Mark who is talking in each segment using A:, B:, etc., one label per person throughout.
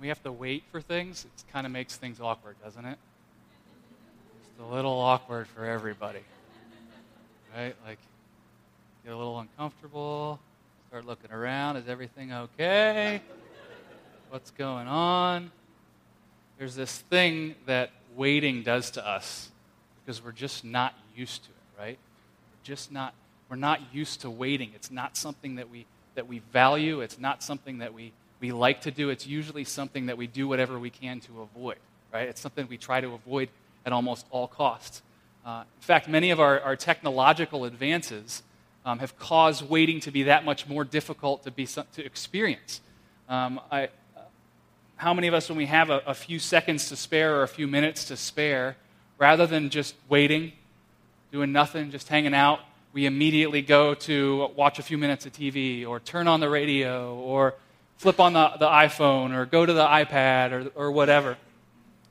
A: we have to wait for things, it kind of makes things awkward, doesn't it? Just a little awkward for everybody. Right? Like, get a little uncomfortable, start looking around. Is everything okay? What's going on? There's this thing that waiting does to us because we're just not used to it, right? We're just not we're not used to waiting. It's not something that we that we value. It's not something that we, we like to do. It's usually something that we do whatever we can to avoid, right? It's something we try to avoid at almost all costs. Uh, in fact, many of our, our technological advances um, have caused waiting to be that much more difficult to, be, to experience. Um, I, how many of us, when we have a, a few seconds to spare or a few minutes to spare, rather than just waiting, doing nothing, just hanging out, we immediately go to watch a few minutes of TV or turn on the radio or flip on the, the iPhone or go to the iPad or, or whatever.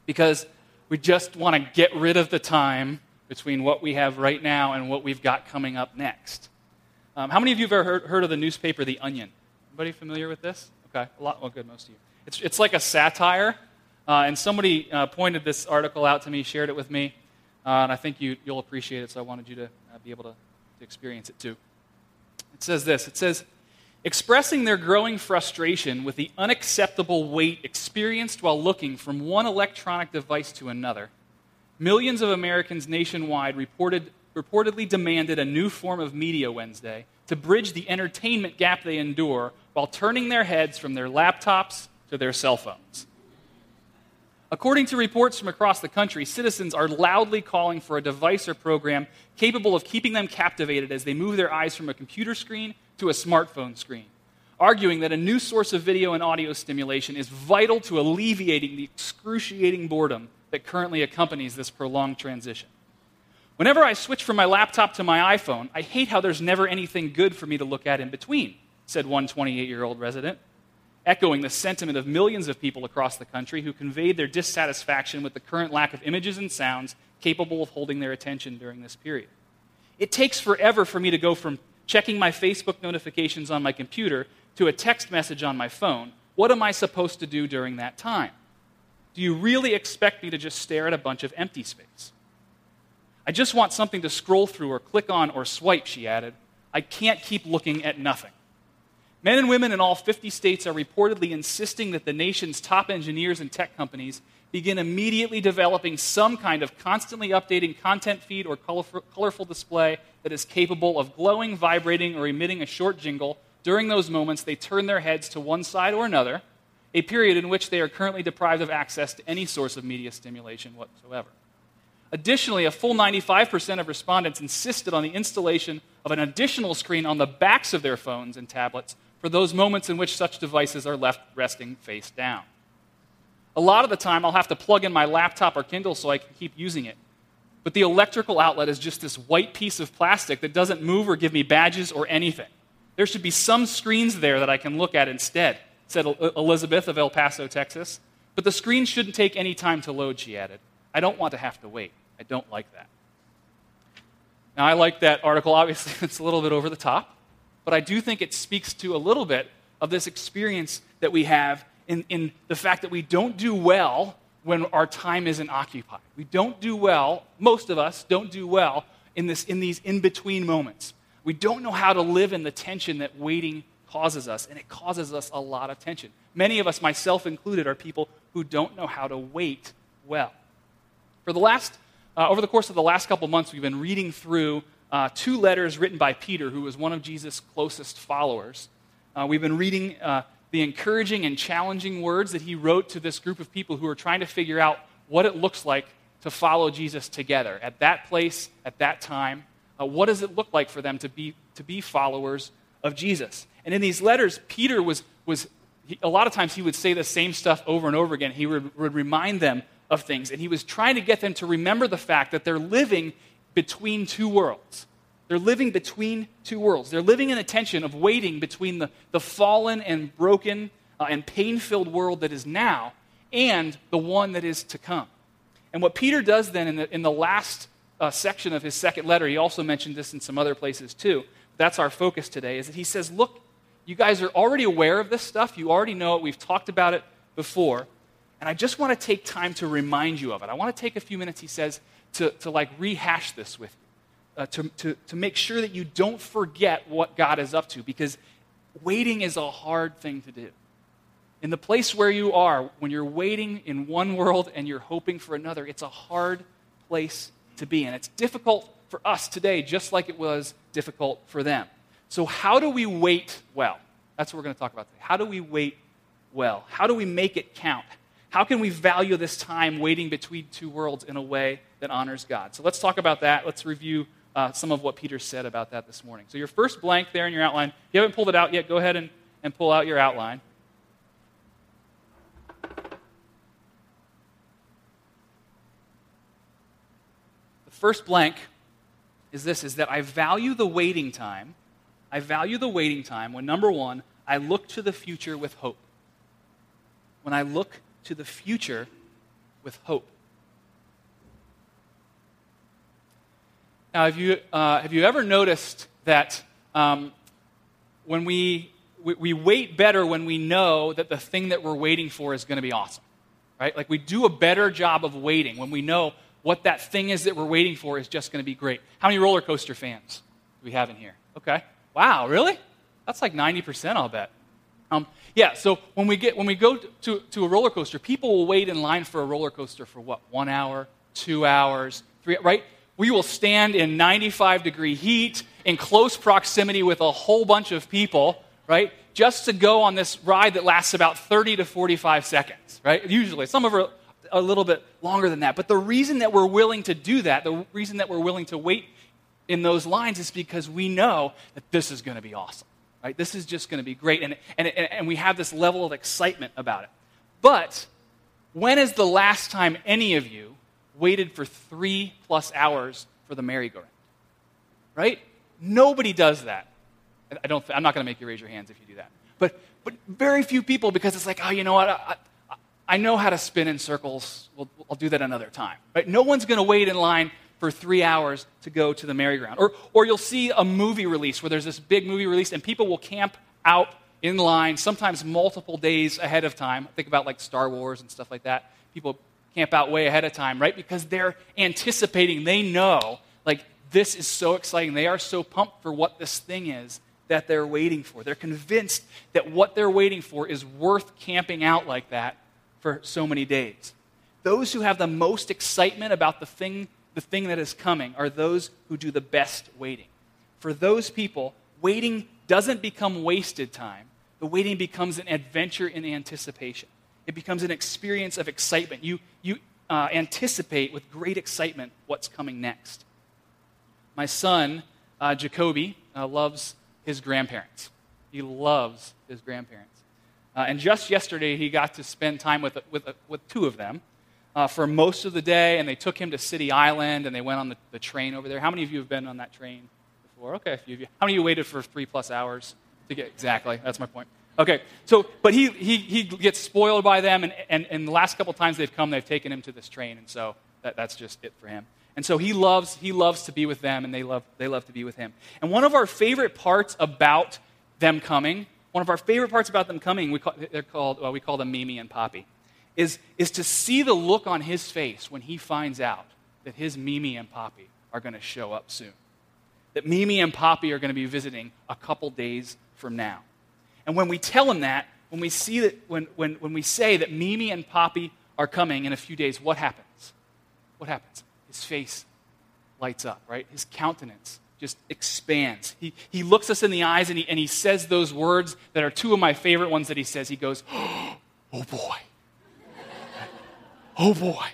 A: Because we just want to get rid of the time between what we have right now and what we've got coming up next. Um, how many of you have ever heard, heard, of the newspaper The Onion? Anybody familiar with this? Okay, a lot. Well, good, most of you. It's, it's like a satire, uh, and somebody uh, pointed this article out to me, shared it with me, uh, and I think you, you'll appreciate it, so I wanted you to uh, be able to to experience it too. It says this it says, expressing their growing frustration with the unacceptable wait experienced while looking from one electronic device to another, millions of Americans nationwide reported, reportedly demanded a new form of media Wednesday to bridge the entertainment gap they endure while turning their heads from their laptops to their cell phones. According to reports from across the country, citizens are loudly calling for a device or program capable of keeping them captivated as they move their eyes from a computer screen to a smartphone screen, arguing that a new source of video and audio stimulation is vital to alleviating the excruciating boredom that currently accompanies this prolonged transition. Whenever I switch from my laptop to my iPhone, I hate how there's never anything good for me to look at in between, said one 28 year old resident echoing the sentiment of millions of people across the country who conveyed their dissatisfaction with the current lack of images and sounds capable of holding their attention during this period. It takes forever for me to go from checking my Facebook notifications on my computer to a text message on my phone. What am I supposed to do during that time? Do you really expect me to just stare at a bunch of empty space? I just want something to scroll through or click on or swipe, she added. I can't keep looking at nothing. Men and women in all 50 states are reportedly insisting that the nation's top engineers and tech companies begin immediately developing some kind of constantly updating content feed or colorful display that is capable of glowing, vibrating, or emitting a short jingle. During those moments, they turn their heads to one side or another, a period in which they are currently deprived of access to any source of media stimulation whatsoever. Additionally, a full 95% of respondents insisted on the installation of an additional screen on the backs of their phones and tablets for those moments in which such devices are left resting face down. A lot of the time, I'll have to plug in my laptop or Kindle so I can keep using it. But the electrical outlet is just this white piece of plastic that doesn't move or give me badges or anything. There should be some screens there that I can look at instead, said Elizabeth of El Paso, Texas. But the screen shouldn't take any time to load, she added. I don't want to have to wait. I don't like that. Now, I like that article. Obviously, it's a little bit over the top but I do think it speaks to a little bit of this experience that we have in, in the fact that we don't do well when our time isn't occupied. We don't do well, most of us don't do well in, this, in these in between moments. We don't know how to live in the tension that waiting causes us, and it causes us a lot of tension. Many of us, myself included, are people who don't know how to wait well. For the last, uh, over the course of the last couple months, we've been reading through uh, two letters written by Peter, who was one of Jesus' closest followers. Uh, we've been reading uh, the encouraging and challenging words that he wrote to this group of people who are trying to figure out what it looks like to follow Jesus together at that place, at that time. Uh, what does it look like for them to be, to be followers of Jesus? And in these letters, Peter was, was he, a lot of times he would say the same stuff over and over again. He would, would remind them of things. And he was trying to get them to remember the fact that they're living between two worlds. They're living between two worlds. They're living in a tension of waiting between the, the fallen and broken uh, and pain filled world that is now and the one that is to come. And what Peter does then in the, in the last uh, section of his second letter, he also mentioned this in some other places too. That's our focus today, is that he says, Look, you guys are already aware of this stuff. You already know it. We've talked about it before, and I just want to take time to remind you of it. I want to take a few minutes, he says, to, to like rehash this with you, uh, to, to, to make sure that you don't forget what God is up to, because waiting is a hard thing to do. In the place where you are, when you're waiting in one world and you're hoping for another, it's a hard place to be. And it's difficult for us today, just like it was difficult for them. So, how do we wait well? That's what we're going to talk about today. How do we wait well? How do we make it count? How can we value this time waiting between two worlds in a way that honors God? So, let's talk about that. Let's review uh, some of what Peter said about that this morning. So, your first blank there in your outline, if you haven't pulled it out yet, go ahead and, and pull out your outline. The first blank is this is that I value the waiting time. I value the waiting time when number 1, I look to the future with hope. When I look to the future with hope. Now, have you, uh, have you ever noticed that um, when we, we, we wait better when we know that the thing that we're waiting for is going to be awesome? Right? Like we do a better job of waiting when we know what that thing is that we're waiting for is just going to be great. How many roller coaster fans do we have in here? Okay. Wow, really? That's like 90%, I'll bet. Um, yeah, so when we, get, when we go to, to a roller coaster, people will wait in line for a roller coaster for what? One hour, two hours, three, right? We will stand in 95 degree heat in close proximity with a whole bunch of people, right? Just to go on this ride that lasts about 30 to 45 seconds, right? Usually. Some of our a little bit longer than that. But the reason that we're willing to do that, the reason that we're willing to wait in those lines is because we know that this is going to be awesome. Right? This is just going to be great. And, and, and we have this level of excitement about it. But when is the last time any of you waited for three plus hours for the merry-go-round? Right? Nobody does that. I don't, I'm not going to make you raise your hands if you do that. But, but very few people because it's like, oh, you know what? I, I know how to spin in circles. We'll, I'll do that another time. Right? No one's going to wait in line for three hours to go to the merry-go-round. Or, or you'll see a movie release where there's this big movie release and people will camp out in line, sometimes multiple days ahead of time. Think about like Star Wars and stuff like that. People camp out way ahead of time, right? Because they're anticipating, they know, like, this is so exciting. They are so pumped for what this thing is that they're waiting for. They're convinced that what they're waiting for is worth camping out like that for so many days. Those who have the most excitement about the thing, the thing that is coming are those who do the best waiting. For those people, waiting doesn't become wasted time. The waiting becomes an adventure in anticipation. It becomes an experience of excitement. You, you uh, anticipate with great excitement what's coming next. My son, uh, Jacoby, uh, loves his grandparents. He loves his grandparents. Uh, and just yesterday, he got to spend time with, with, with two of them uh, for most of the day, and they took him to City Island, and they went on the, the train over there. How many of you have been on that train before? Okay, a few of you. How many of you waited for three plus hours to get exactly? That's my point. Okay, so, but he, he, he gets spoiled by them, and, and, and the last couple times they've come, they've taken him to this train, and so that, that's just it for him. And so he loves, he loves to be with them, and they love, they love to be with him. And one of our favorite parts about them coming one of our favorite parts about them coming, we call, they're called, well, we call them Mimi and Poppy, is, is to see the look on his face when he finds out that his Mimi and Poppy are going to show up soon. That Mimi and Poppy are going to be visiting a couple days from now. And when we tell him that, when we see that, when, when, when we say that Mimi and Poppy are coming in a few days, what happens? What happens? His face lights up, right? His countenance just expands. He, he looks us in the eyes and he, and he says those words that are two of my favorite ones that he says. He goes, Oh boy. Oh boy.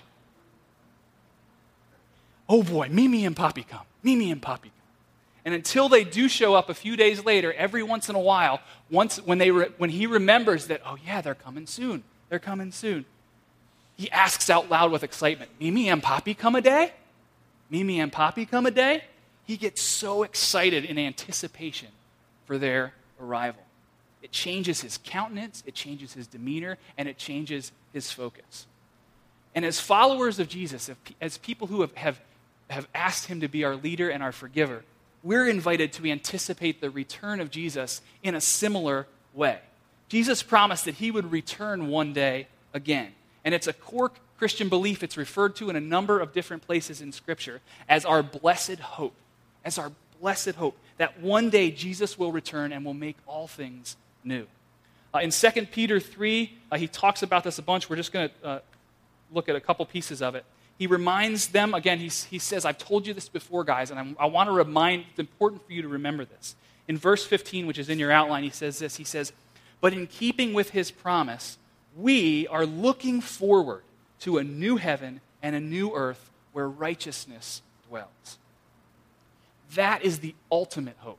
A: Oh boy, Mimi and Poppy come. Mimi and Poppy come. And until they do show up a few days later, every once in a while, once when, they re, when he remembers that, oh yeah, they're coming soon, they're coming soon, he asks out loud with excitement, Mimi and Poppy come a day? Mimi and Poppy come a day? he gets so excited in anticipation for their arrival. It changes his countenance, it changes his demeanor, and it changes his focus. And as followers of Jesus, as people who have, have, have asked him to be our leader and our forgiver, we're invited to anticipate the return of Jesus in a similar way. Jesus promised that he would return one day again. And it's a core Christian belief. It's referred to in a number of different places in Scripture as our blessed hope. As our blessed hope that one day Jesus will return and will make all things new. Uh, in 2 Peter 3, uh, he talks about this a bunch. We're just going to uh, look at a couple pieces of it. He reminds them, again, he, he says, I've told you this before, guys, and I'm, I want to remind, it's important for you to remember this. In verse 15, which is in your outline, he says this He says, But in keeping with his promise, we are looking forward to a new heaven and a new earth where righteousness dwells. That is the ultimate hope.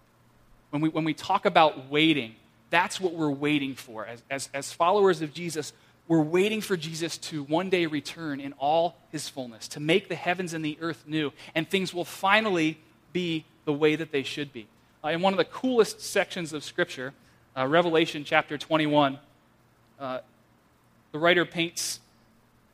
A: When we, when we talk about waiting, that's what we're waiting for. As, as, as followers of Jesus, we're waiting for Jesus to one day return in all his fullness, to make the heavens and the earth new, and things will finally be the way that they should be. Uh, in one of the coolest sections of Scripture, uh, Revelation chapter 21, uh, the writer paints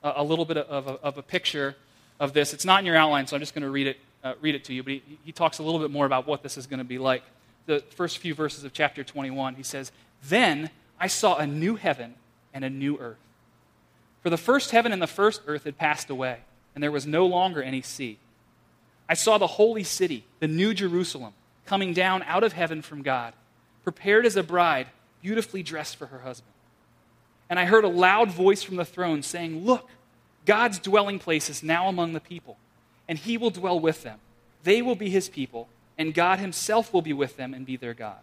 A: a, a little bit of a, of a, picture of this. It's not in your outline, so I'm just going to read it, uh, read it to you, but he, he talks a little bit more about what this is going to be like. The first few verses of chapter 21, he says, Then I saw a new heaven and a new earth. For the first heaven and the first earth had passed away, and there was no longer any sea. I saw the holy city, the new Jerusalem, coming down out of heaven from God, prepared as a bride, beautifully dressed for her husband. And I heard a loud voice from the throne saying, Look, God's dwelling place is now among the people, and he will dwell with them. They will be his people, and God himself will be with them and be their God.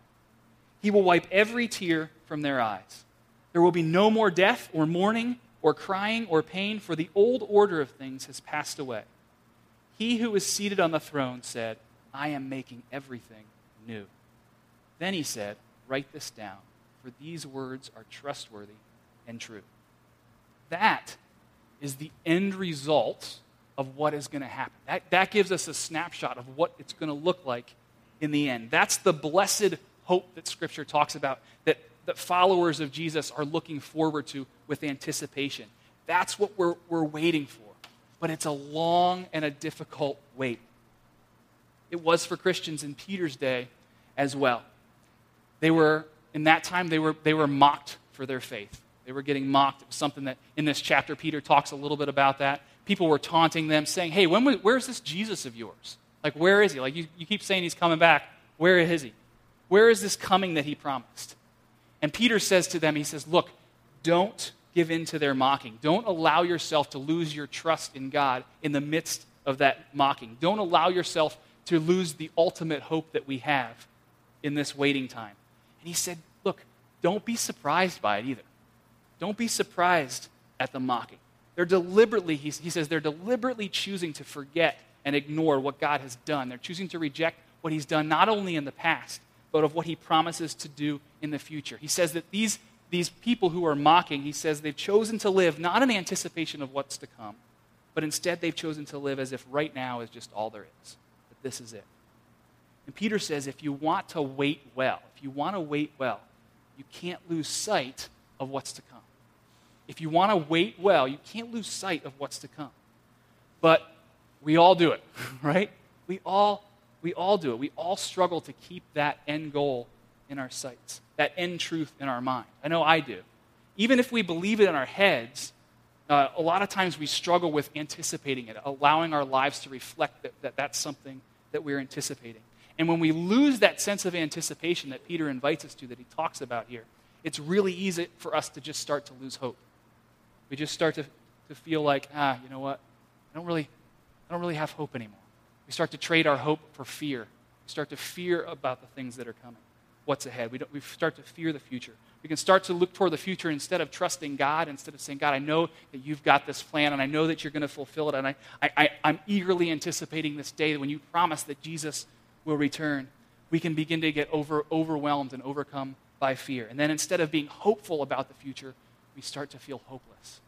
A: He will wipe every tear from their eyes. There will be no more death or mourning or crying or pain, for the old order of things has passed away. He who is seated on the throne said, I am making everything new. Then he said, Write this down, for these words are trustworthy and true. That is the end result of what is going to happen. That, that gives us a snapshot of what it's going to look like in the end. That's the blessed hope that Scripture talks about, that, that followers of Jesus are looking forward to with anticipation. That's what we're, we're waiting for. But it's a long and a difficult wait. It was for Christians in Peter's day as well. They were, in that time, they were, they were mocked for their faith. They were getting mocked. It was something that in this chapter, Peter talks a little bit about that. People were taunting them, saying, Hey, when, where's this Jesus of yours? Like, where is he? Like, you, you keep saying he's coming back. Where is he? Where is this coming that he promised? And Peter says to them, He says, Look, don't give in to their mocking. Don't allow yourself to lose your trust in God in the midst of that mocking. Don't allow yourself to lose the ultimate hope that we have in this waiting time. And he said, Look, don't be surprised by it either. Don't be surprised at the mocking. They're deliberately, he, says, they're deliberately choosing to forget and ignore what God has done. They're choosing to reject what he's done not only in the past, but of what he promises to do in the future. He says that these, these people who are mocking, he says they've chosen to live not in anticipation of what's to come, but instead they've chosen to live as if right now is just all there is. That this is it. And Peter says if you want to wait well, if you want to wait well, you can't lose sight of what's to come. If you want to wait well, you can't lose sight of what's to come. But we all do it, right? We all we all do it. We all struggle to keep that end goal in our sights, that end truth in our mind. I know I do. Even if we believe it in our heads, uh, a lot of times we struggle with anticipating it, allowing our lives to reflect that, that that's something that we're anticipating. And when we lose that sense of anticipation that Peter invites us to, that he talks about here, it's really easy for us to just start to lose hope. We just start to, to feel like, ah, you know what? I don't really, I don't really have hope anymore. We start to trade our hope for fear. We start to fear about the things that are coming, what's ahead. We, we start to fear the future. We can start to look toward the future instead of trusting God, instead of saying, God, I know that you've got this plan and I know that you're going to fulfill it. And I, I, I'm eagerly anticipating this day when you promise that Jesus will return. We can begin to get over, overwhelmed and overcome by fear. And then instead of being hopeful about the future, we start to feel hopeless.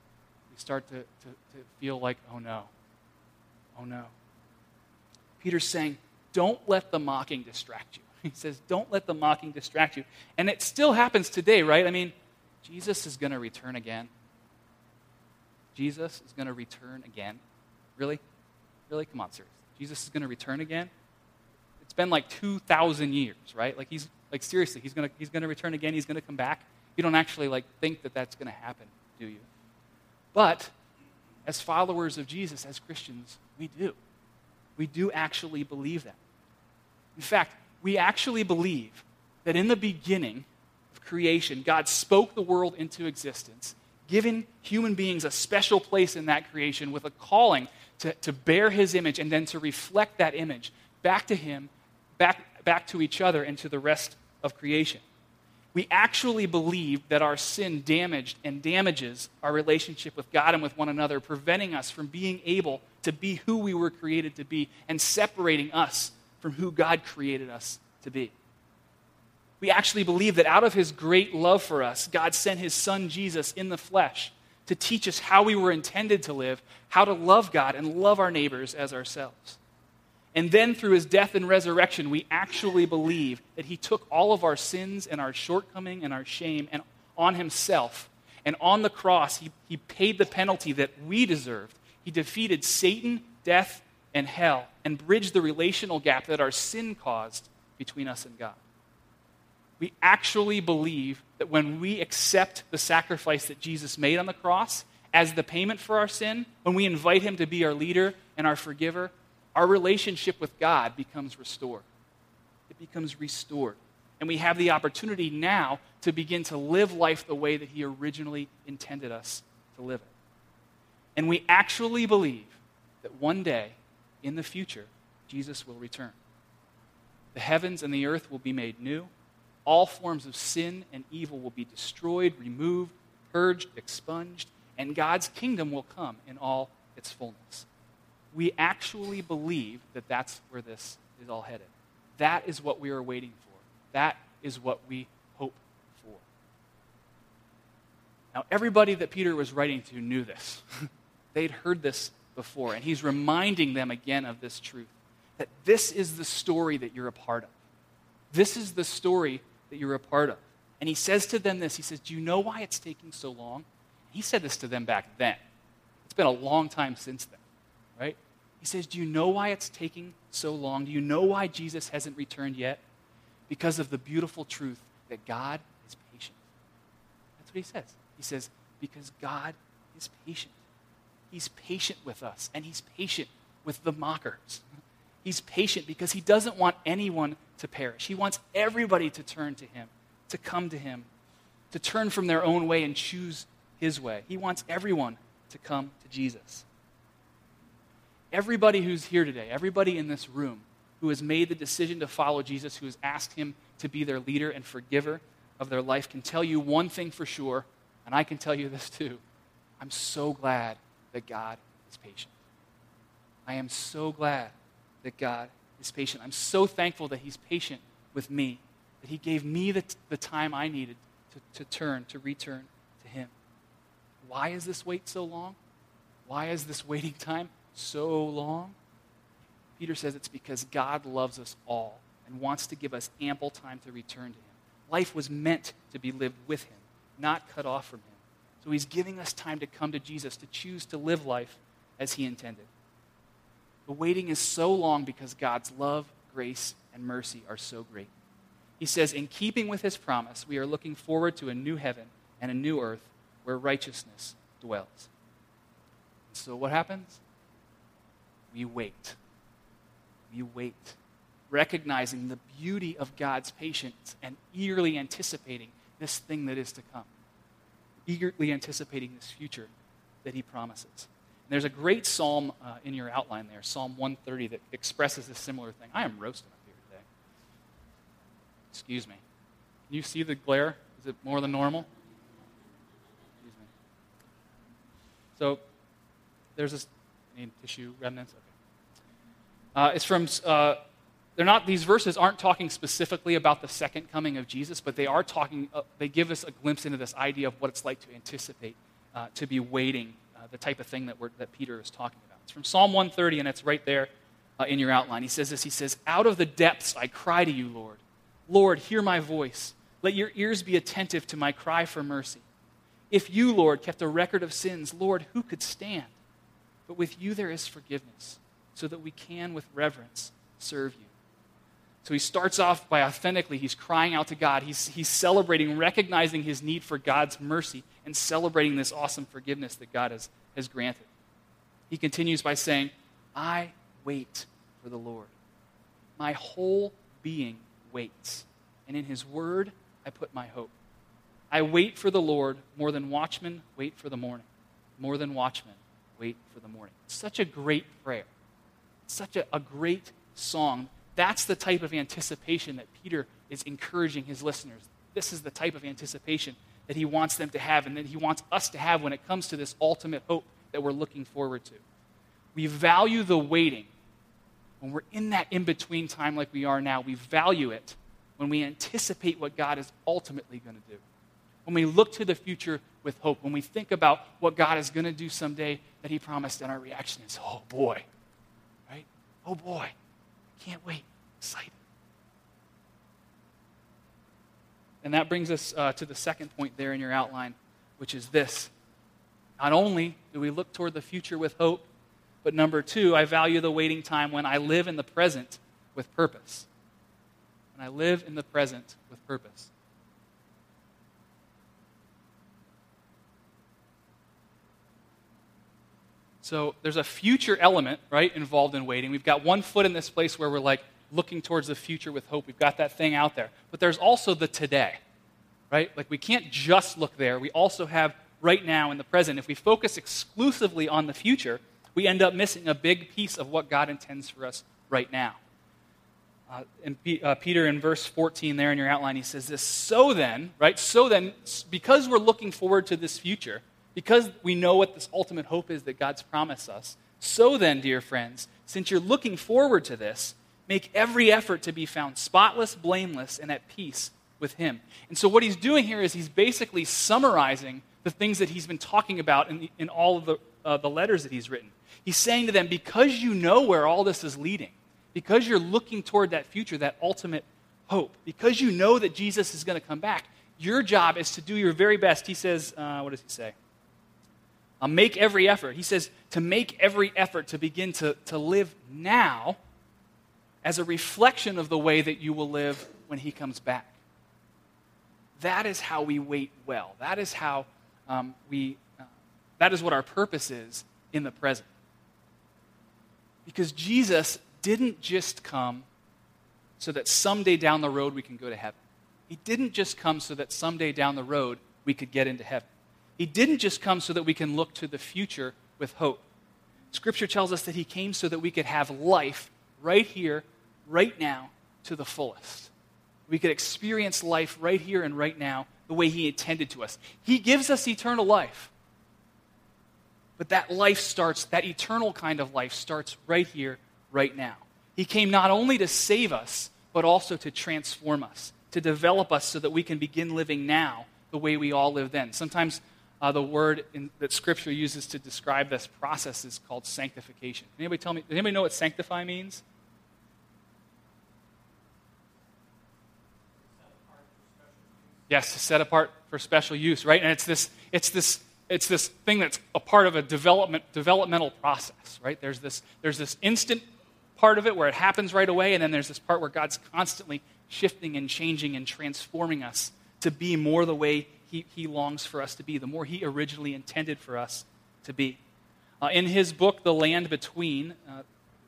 A: We start to, to, to feel like, oh no, oh no. Peter's saying, don't let the mocking distract you. He says, don't let the mocking distract you. And it still happens today, right? I mean, Jesus is going to return again. Jesus is going to return again. Really? Really? Come on, seriously. Jesus is going to return again? It's been like 2,000 years, right? Like, he's, like seriously, he's going to he's going to return again. He's going to come back. You don't actually like think that that's going to happen, do you? But as followers of Jesus, as Christians, we do. We do actually believe that. In fact, we actually believe that in the beginning of creation, God spoke the world into existence, giving human beings a special place in that creation with a calling to, to bear his image and then to reflect that image back to him, back, back to each other, and to the rest of creation. We actually believe that our sin damaged and damages our relationship with God and with one another, preventing us from being able to be who we were created to be and separating us from who God created us to be. We actually believe that out of his great love for us, God sent his son Jesus in the flesh to teach us how we were intended to live, how to love God and love our neighbors as ourselves. And then through his death and resurrection, we actually believe that he took all of our sins and our shortcoming and our shame and on himself. And on the cross, he, he paid the penalty that we deserved. He defeated Satan, death, and hell and bridge the relational gap that our sin caused between us and God. We actually believe that when we accept the sacrifice that Jesus made on the cross as the payment for our sin, when we invite him to be our leader and our forgiver, our relationship with God becomes restored. It becomes restored. And we have the opportunity now to begin to live life the way that he originally intended us to live it. And we actually believe that one day in the future, Jesus will return. The heavens and the earth will be made new all forms of sin and evil will be destroyed, removed, purged, expunged, and God's kingdom will come in all its fullness. We actually believe that that's where this is all headed. That is what we are waiting for. That is what we hope for. Now, everybody that Peter was writing to knew this. They'd heard this before, and he's reminding them again of this truth that this is the story that you're a part of. This is the story that you're a part of. And he says to them this He says, Do you know why it's taking so long? He said this to them back then. It's been a long time since then, right? He says, Do you know why it's taking so long? Do you know why Jesus hasn't returned yet? Because of the beautiful truth that God is patient. That's what he says. He says, Because God is patient. He's patient with us, and he's patient with the mockers. He's patient because he doesn't want anyone to perish. He wants everybody to turn to him, to come to him, to turn from their own way and choose his way. He wants everyone to come to Jesus. Everybody who's here today, everybody in this room who has made the decision to follow Jesus, who has asked him to be their leader and forgiver of their life, can tell you one thing for sure, and I can tell you this too. I'm so glad that God is patient. I am so glad that God is patient. I'm so thankful that He's patient with me, that He gave me the, the time I needed to, to turn, to return to Him. Why is this wait so long? Why is this waiting time so long? Peter says it's because God loves us all and wants to give us ample time to return to Him. Life was meant to be lived with Him, not cut off from Him. So He's giving us time to come to Jesus, to choose to live life as He intended. The waiting is so long because God's love, grace, and mercy are so great. He says, in keeping with his promise, we are looking forward to a new heaven and a new earth where righteousness dwells. So what happens? We wait. We wait, recognizing the beauty of God's patience and eagerly anticipating this thing that is to come, eagerly anticipating this future that he promises And there's a great psalm uh, in your outline there, Psalm 130, that expresses a similar thing. I am roasting up here today. Excuse me. Can you see the glare? Is it more than normal? Excuse me. So there's this. Need tissue remnants? Okay. Uh, it's from. Uh, they're not. These verses aren't talking specifically about the second coming of Jesus, but they are talking. Uh, they give us a glimpse into this idea of what it's like to anticipate, uh, to be waiting uh, the type of thing that, that Peter is talking about. It's from Psalm 130, and it's right there uh, in your outline. He says this He says, Out of the depths I cry to you, Lord. Lord, hear my voice. Let your ears be attentive to my cry for mercy. If you, Lord, kept a record of sins, Lord, who could stand? But with you there is forgiveness, so that we can with reverence serve you. So he starts off by authentically, he's crying out to God. He's, he's celebrating, recognizing his need for God's mercy, and celebrating this awesome forgiveness that God has, has granted. He continues by saying, I wait for the Lord. My whole being waits, and in his word I put my hope. I wait for the Lord more than watchmen wait for the morning, more than watchmen wait for the morning. Such a great prayer. Such a, a great song that's the type of anticipation that Peter is encouraging his listeners. This is the type of anticipation that he wants them to have and that he wants us to have when it comes to this ultimate hope that we're looking forward to. We value the waiting. When we're in that in between time like we are now, we value it when we anticipate what God is ultimately going to do. When we look to the future with hope, when we think about what God is going to do someday that He promised, and our reaction is, oh boy, right? Oh boy, can't wait. Excited. And that brings us uh, to the second point there in your outline, which is this. Not only do we look toward the future with hope, but number two, I value the waiting time when I live in the present with purpose. When I live in the present with purpose. So there's a future element, right, involved in waiting. We've got one foot in this place where we're like looking towards the future with hope. We've got that thing out there. But there's also the today, right? Like we can't just look there. We also have right now in the present. If we focus exclusively on the future, we end up missing a big piece of what God intends for us right now. Uh, and P- uh, Peter in verse 14 there in your outline, he says this So then, right? So then, because we're looking forward to this future, because we know what this ultimate hope is that God's promised us. So then, dear friends, since you're looking forward to this, make every effort to be found spotless, blameless, and at peace with Him. And so, what he's doing here is he's basically summarizing the things that he's been talking about in, the, in all of the, uh, the letters that he's written. He's saying to them, because you know where all this is leading, because you're looking toward that future, that ultimate hope, because you know that Jesus is going to come back, your job is to do your very best. He says, uh, what does he say? Make every effort. He says to make every effort to begin to, to live now as a reflection of the way that you will live when he comes back. That is how we wait well. That is how um, we, uh, that is what our purpose is in the present. Because Jesus didn't just come so that someday down the road we can go to heaven. He didn't just come so that someday down the road we could get into heaven. He didn't just come so that we can look to the future with hope. Scripture tells us that He came so that we could have life right here, right now, to the fullest. We could experience life right here and right now the way He intended to us. He gives us eternal life. But that life starts, that eternal kind of life starts right here, right now. He came not only to save us, but also to transform us, to develop us so that we can begin living now the way we all live then. Sometimes uh, the word in, that Scripture uses to describe this process is called sanctification. Anybody tell me? Does anybody know what sanctify means? Yes, set apart for special use, right? And it's this, it's this, it's this thing that's a part of a development, developmental process, right? There's this, there's this instant part of it where it happens right away, and then there's this part where God's constantly shifting and changing and transforming us to be more the way he, he longs for us to be, the more He originally intended for us to be. Uh, in his book, The Land Between, uh,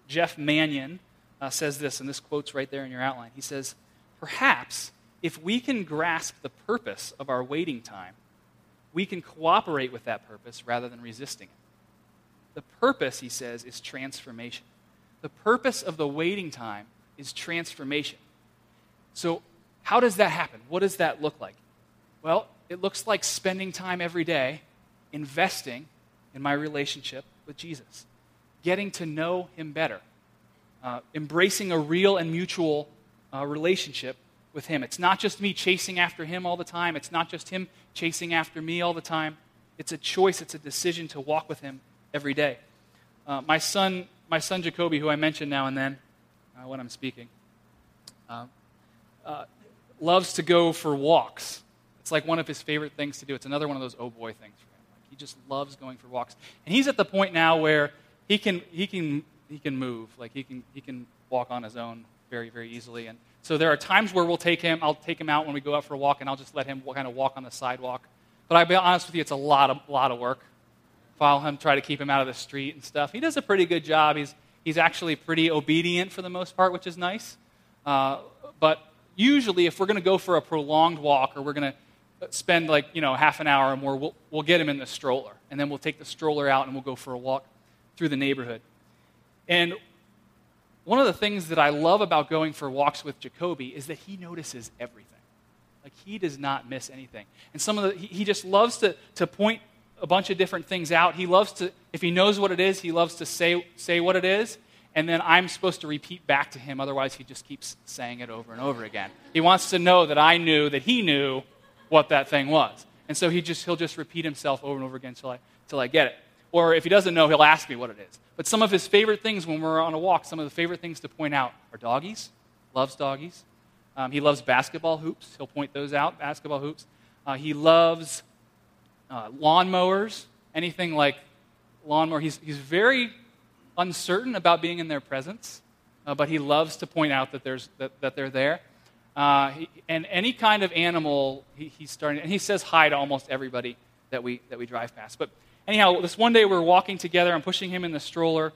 A: Jeff Manion uh, says this, and this quote's right there in your outline. He says, Perhaps if we can grasp the purpose of our waiting time, we can cooperate with that purpose rather than resisting it. The purpose, he says, is transformation. The purpose of the waiting time is transformation. So, how does that happen? What does that look like? Well, it looks like spending time every day investing in my relationship with Jesus, getting to know Him better, uh, embracing a real and mutual uh, relationship with Him. It's not just me chasing after Him all the time, it's not just Him chasing after me all the time. It's a choice, it's a decision to walk with Him every day. Uh, my son, my son Jacoby, who I mention now and then uh, when I'm speaking, uh, uh, loves to go for walks it's like one of his favorite things to do. It's another one of those oh boy things for him. Like he just loves going for walks. And he's at the point now where he can, he can, he can move. Like he can, he can walk on his own very, very easily. And So there are times where we'll take him, I'll take him out when we go out for a walk, and I'll just let him kind of walk on the sidewalk. But I'll be honest with you, it's a lot of, lot of work. Follow him, try to keep him out of the street and stuff. He does a pretty good job. He's, he's actually pretty obedient for the most part, which is nice. Uh, but usually, if we're going to go for a prolonged walk or we're going to spend like you know half an hour or more, we'll, we'll get him in the stroller, and then we'll take the stroller out and we'll go for a walk through the neighborhood. And one of the things that I love about going for walks with Jacoby is that he notices everything. Like he does not miss anything. And some of the, he, he just loves to, to point a bunch of different things out. He loves to, if he knows what it is, he loves to say, say what it is. And then I'm supposed to repeat back to him. Otherwise, he just keeps saying it over and over again. He wants to know that I knew that he knew what that thing was. And so he just, he'll just repeat himself over and over again until I, until I get it. Or if he doesn't know, he'll ask me what it is. But some of his favorite things when we're on a walk, some of the favorite things to point out are doggies. Loves doggies. Um, he loves basketball hoops. He'll point those out, basketball hoops. Uh, he loves uh, lawnmowers, anything like lawnmower. He's, he's very uncertain about being in their presence, uh, but he loves to point out that, there's, that, that they're there. Uh, and any kind of animal, he, he's starting, and he says hi to almost everybody that we, that we drive past. But anyhow, this one day we're walking together. I'm pushing him in the stroller,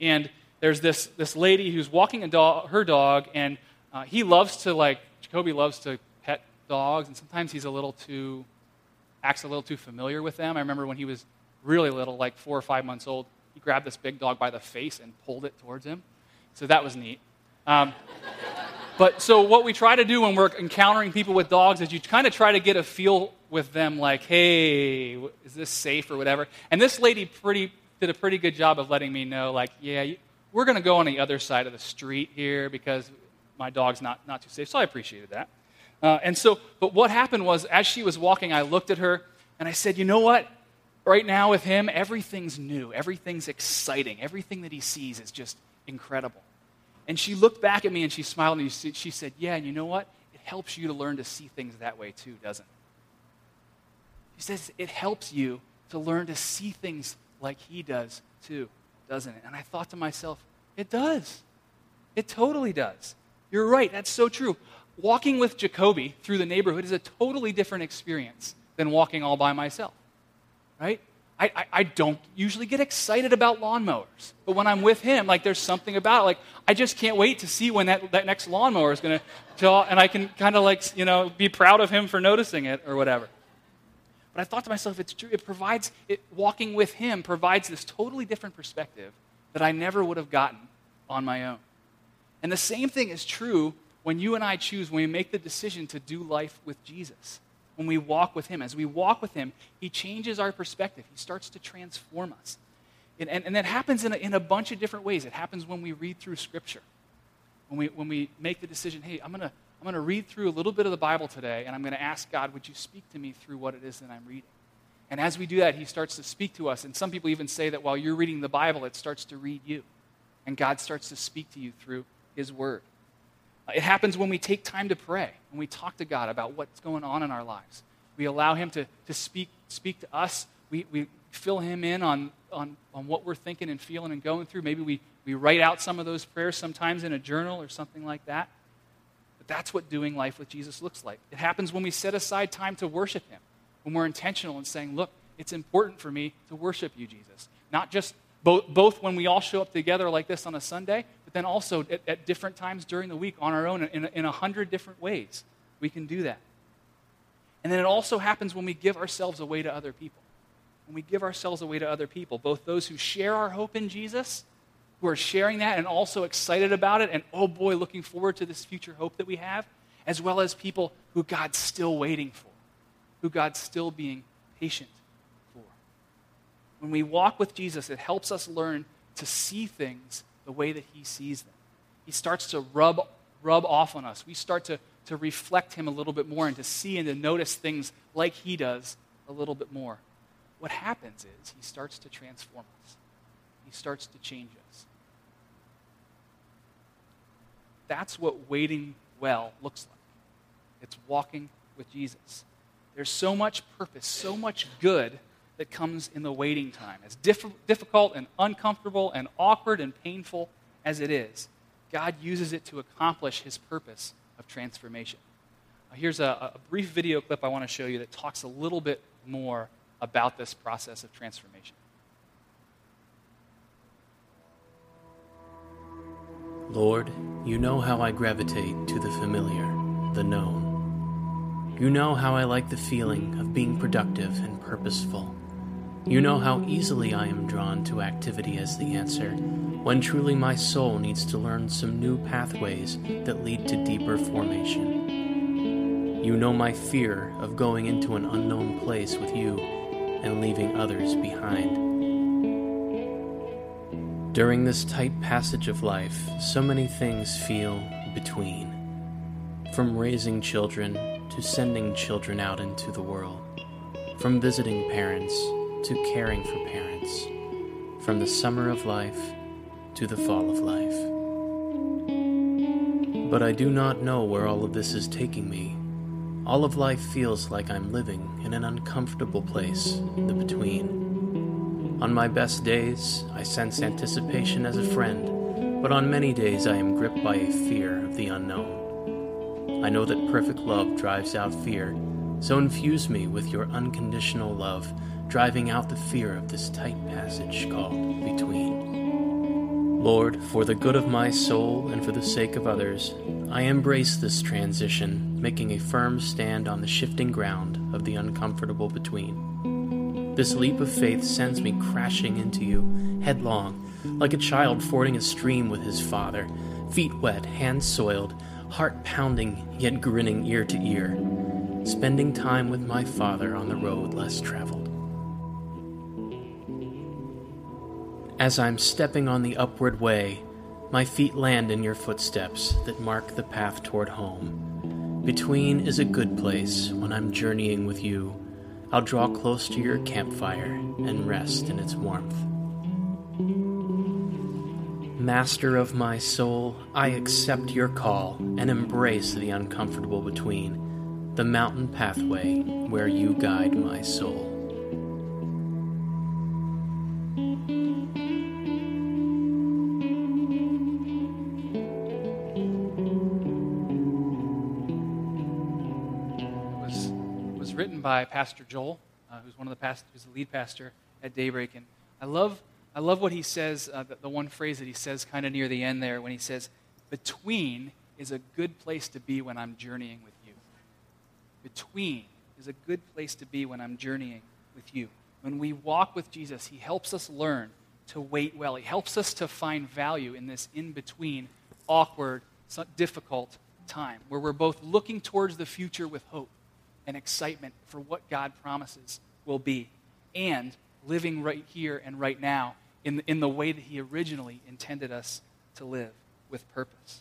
A: and there's this, this lady who's walking a dog, her dog, and uh, he loves to, like, Jacoby loves to pet dogs, and sometimes he's a little too, acts a little too familiar with them. I remember when he was really little, like four or five months old, he grabbed this big dog by the face and pulled it towards him. So that was neat. Um, but so what we try to do when we're encountering people with dogs is you kind of try to get a feel with them like, hey, is this safe or whatever? And this lady pretty, did a pretty good job of letting me know, like, yeah, we're going to go on the other side of the street here because my dog's not, not too safe. So I appreciated that. Uh, and so, but what happened was, as she was walking, I looked at her and I said, you know what? Right now with him, everything's new, everything's exciting, everything that he sees is just incredible. And she looked back at me and she smiled and she said, Yeah, and you know what? It helps you to learn to see things that way too, doesn't it? She says, It helps you to learn to see things like he does too, doesn't it? And I thought to myself, It does. It totally does. You're right, that's so true. Walking with Jacoby through the neighborhood is a totally different experience than walking all by myself, right? I, I, I, don't usually get excited about lawnmowers. But when I'm with him, like there's something about it. Like I just can't wait to see when that, that next lawnmower is going to, and I can kind of like, you know, be proud of him for noticing it or whatever. But I thought to myself, it's true. It provides, it, walking with him provides this totally different perspective that I never would have gotten on my own. And the same thing is true when you and I choose, when we make the decision to do life with Jesus when we walk with Him. As we walk with Him, He changes our perspective, He starts to transform us. And, and, and that happens in a, in a bunch of different ways. It happens when we read through Scripture, when we, when we make the decision hey, I'm going to I'm going to read through a little bit of the Bible today, and I'm going to ask God, would you speak to me through what it is that I'm reading? And as we do that, He starts to speak to us. And some people even say that while you're reading the Bible, it starts to read you. And God starts to speak to you through His Word. Uh, it happens when we take time to pray, when we talk to God about what's going on in our lives. We allow Him to, to speak, speak to us. We, we fill Him in on, on, on what we're thinking and feeling and going through. Maybe we, we write out some of those prayers sometimes in a journal or something like that. But that's what doing life with Jesus looks like. It happens when we set aside time to worship Him, when we're intentional and saying, Look, it's important for me to worship you, Jesus. Not just both, both when we all show up together like this on a Sunday, but then also at, at different times during the week on our own in, in a hundred different ways. We can do that. And then it also happens when we give ourselves away to other people. When we give ourselves away to other people, both those who share our hope in Jesus, who are sharing that and also excited about it, and oh boy, looking forward to this future hope that we have, as well as people who God's still waiting for, who God's still being patient for. When we walk with Jesus, it helps us learn to see things the way that he sees them. He starts to rub, rub off on us. We start to, to reflect him a little bit more and to see and to notice things like he does a little bit more. What happens is he starts to transform us, he starts to change us. That's what waiting well looks like. It's walking with Jesus. There's so much purpose, so much good that comes in the waiting time. As diff- difficult and uncomfortable and awkward and painful as it is, God uses it to accomplish his purpose of transformation. Uh, here's a, a brief video clip I want to show you that talks a little bit more about this process of transformation.
B: Lord, you know how I gravitate to the familiar, the known. You know how I like the feeling of being productive and purposeful. You know how easily I am drawn to activity as the answer, when truly my soul needs to learn some new pathways that lead to deeper formation. You know my fear of going into an unknown place with you and leaving others behind. During this tight passage of life, so many things feel between. From raising children to sending children out into the world. From visiting parents to caring for parents. From the summer of life to the fall of life. But I do not know where all of this is taking me. All of life feels like I'm living in an uncomfortable place in the between. On my best days, I sense anticipation as a friend, but on many days I am gripped by a fear of the unknown. I know that perfect love drives out fear, so infuse me with your unconditional love, driving out the fear of this tight passage called between. Lord, for the good of my soul and for the sake of others, I embrace this transition, making a firm stand on the shifting ground of the uncomfortable between. This leap of faith sends me crashing into you, headlong, like a child fording a stream with his father, feet wet, hands soiled, heart pounding, yet grinning ear to ear, spending time with my father on the road less traveled. As I'm stepping on the upward way, my feet land in your footsteps that mark the path toward home. Between is a good place when I'm journeying with you I'll draw close to your campfire and rest in its warmth. Master of my soul, I accept your call and embrace the uncomfortable between, the mountain pathway where you guide my soul.
A: By Pastor Joel, uh, who's one of the past, who's the lead pastor at Daybreak, and I love I love what he says. Uh, the, the one phrase that he says kind of near the end there, when he says, "Between is a good place to be when I'm journeying with you." Between is a good place to be when I'm journeying with you. When we walk with Jesus, he helps us learn to wait well. He helps us to find value in this in between, awkward, difficult time where we're both looking towards the future with hope and excitement for what God promises will be, and living right here and right now in the, in the way that He originally intended us to live with purpose.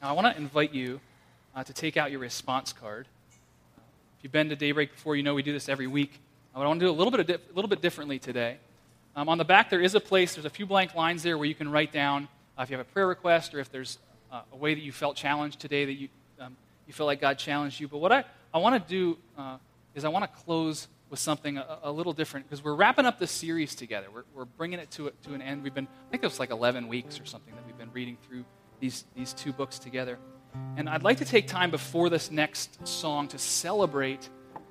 A: Now, I want to invite you uh, to take out your response card. If you've been to Daybreak before, you know we do this every week. I want to do a little bit, di- a little bit differently today. Um, on the back, there is a place, there's a few blank lines there where you can write down uh, if you have a prayer request or if there's uh, a way that you felt challenged today that you, um, you feel like God challenged you. But what I, I want to do uh, is I want to close with something a, a little different because we're wrapping up this series together. We're, we're bringing it to, to an end. We've been, I think it was like 11 weeks or something that we've been reading through these, these two books together. And I'd like to take time before this next song to celebrate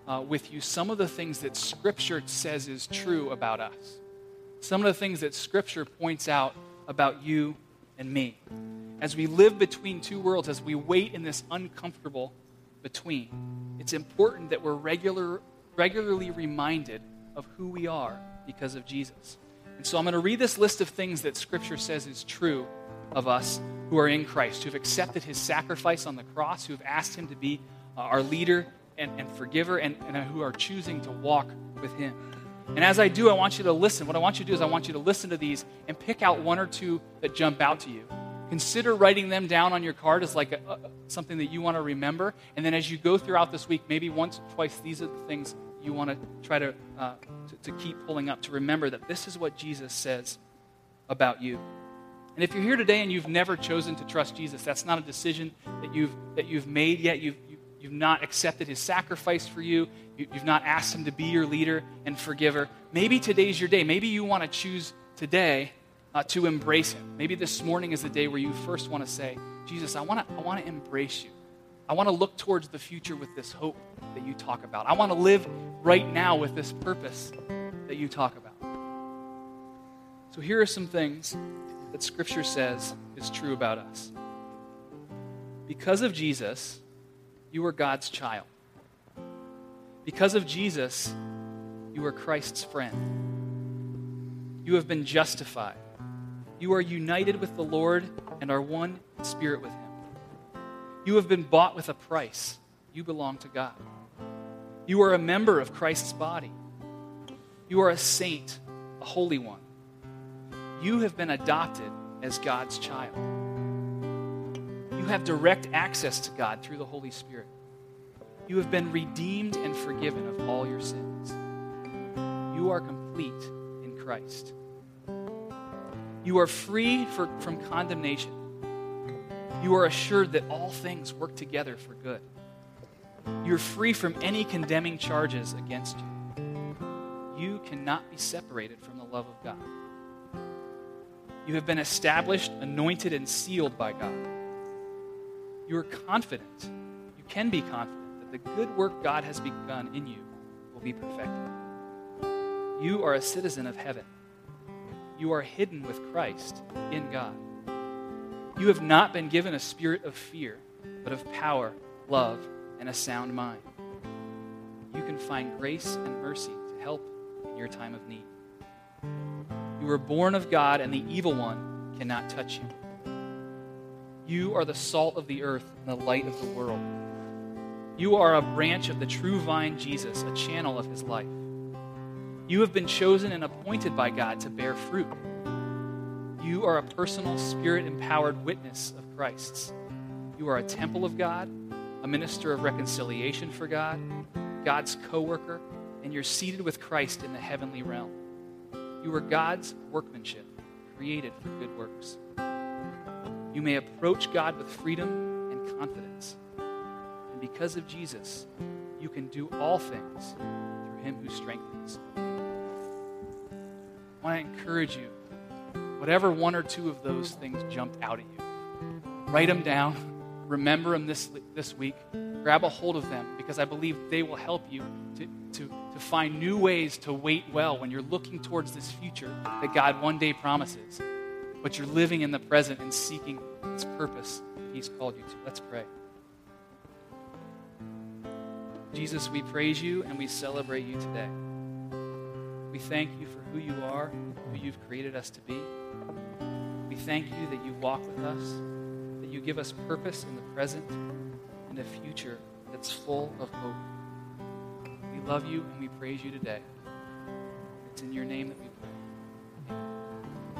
A: uh, with you some of the things that Scripture says is true about us. Some of the things that Scripture points out about you and me. As we live between two worlds, as we wait in this uncomfortable between. It's important that we're regular, regularly reminded of who we are because of Jesus. And so I'm going to read this list of things that Scripture says is true of us who are in Christ, who have accepted his sacrifice on the cross, who have asked him to be uh, our leader and, and forgiver, and, and who are choosing to walk with him. And as I do, I want you to listen. What I want you to do is I want you to listen to these and pick out one or two that jump out to you. Consider writing them down on your card as like a, a, something that you want to remember. And then as you go throughout this week, maybe once or twice, these are the things you want to try to, uh, to, to keep pulling up to remember that this is what Jesus says about you. And if you're here today and you've never chosen to trust Jesus, that's not a decision that you've, that you've made yet. You've, you, have you have not accepted his sacrifice for you. you. You've not asked him to be your leader and forgiver. Maybe today's your day. Maybe you want to choose today uh, to embrace Him. Maybe this morning is the day where you first want to say, Jesus, I want to I wanna embrace you. I want to look towards the future with this hope that you talk about. I want to live right now with this purpose that you talk about. So here are some things that Scripture says is true about us. Because of Jesus, you are God's child. Because of Jesus, you are Christ's friend. You have been justified. You are united with the Lord and are one in spirit with Him. You have been bought with a price. You belong to God. You are a member of Christ's body. You are a saint, a holy one. You have been adopted as God's child. You have direct access to God through the Holy Spirit. You have been redeemed and forgiven of all your sins. You are complete in Christ. You are free for, from condemnation you are assured that all things work together for good. You're free from any condemning charges against you. You cannot be separated from the love of God. You have been established, anointed, and sealed by God. You are confident. You can be confident that the good work God has begun in you will be perfected. You are a citizen of heaven. You are hidden with Christ in God. You have not been given a spirit of fear, but of power, love, and a sound mind. You can find grace and mercy to help in your time of need. You were born of God, and the evil one cannot touch you. You are the salt of the earth and the light of the world. You are a branch of the true vine, Jesus, a channel of his life. You have been chosen and appointed by God to bear fruit you are a personal, spirit empowered witness of Christ's. You are a temple of God, a minister of reconciliation for God, God's co worker, and you're seated with Christ in the heavenly realm. You are God's workmanship, created for good works. You may approach God with freedom and confidence. And because of Jesus, you can do all things through him who strengthens. I want to encourage you whatever one or two of those things jumped out at you, write them down, remember them this, this week, grab a hold of them because I believe they will help you to, to, to find new ways to wait well when you're looking towards this future that God one day promises, but you're living in the present and seeking its purpose He's called you to. Let's pray. Jesus, we praise you and we celebrate you today. We thank you for who you are, who you've created us to be. We thank you that you walk with us, that you give us purpose in the present and a future that's full of hope. We love you and we praise you today. It's in your name that we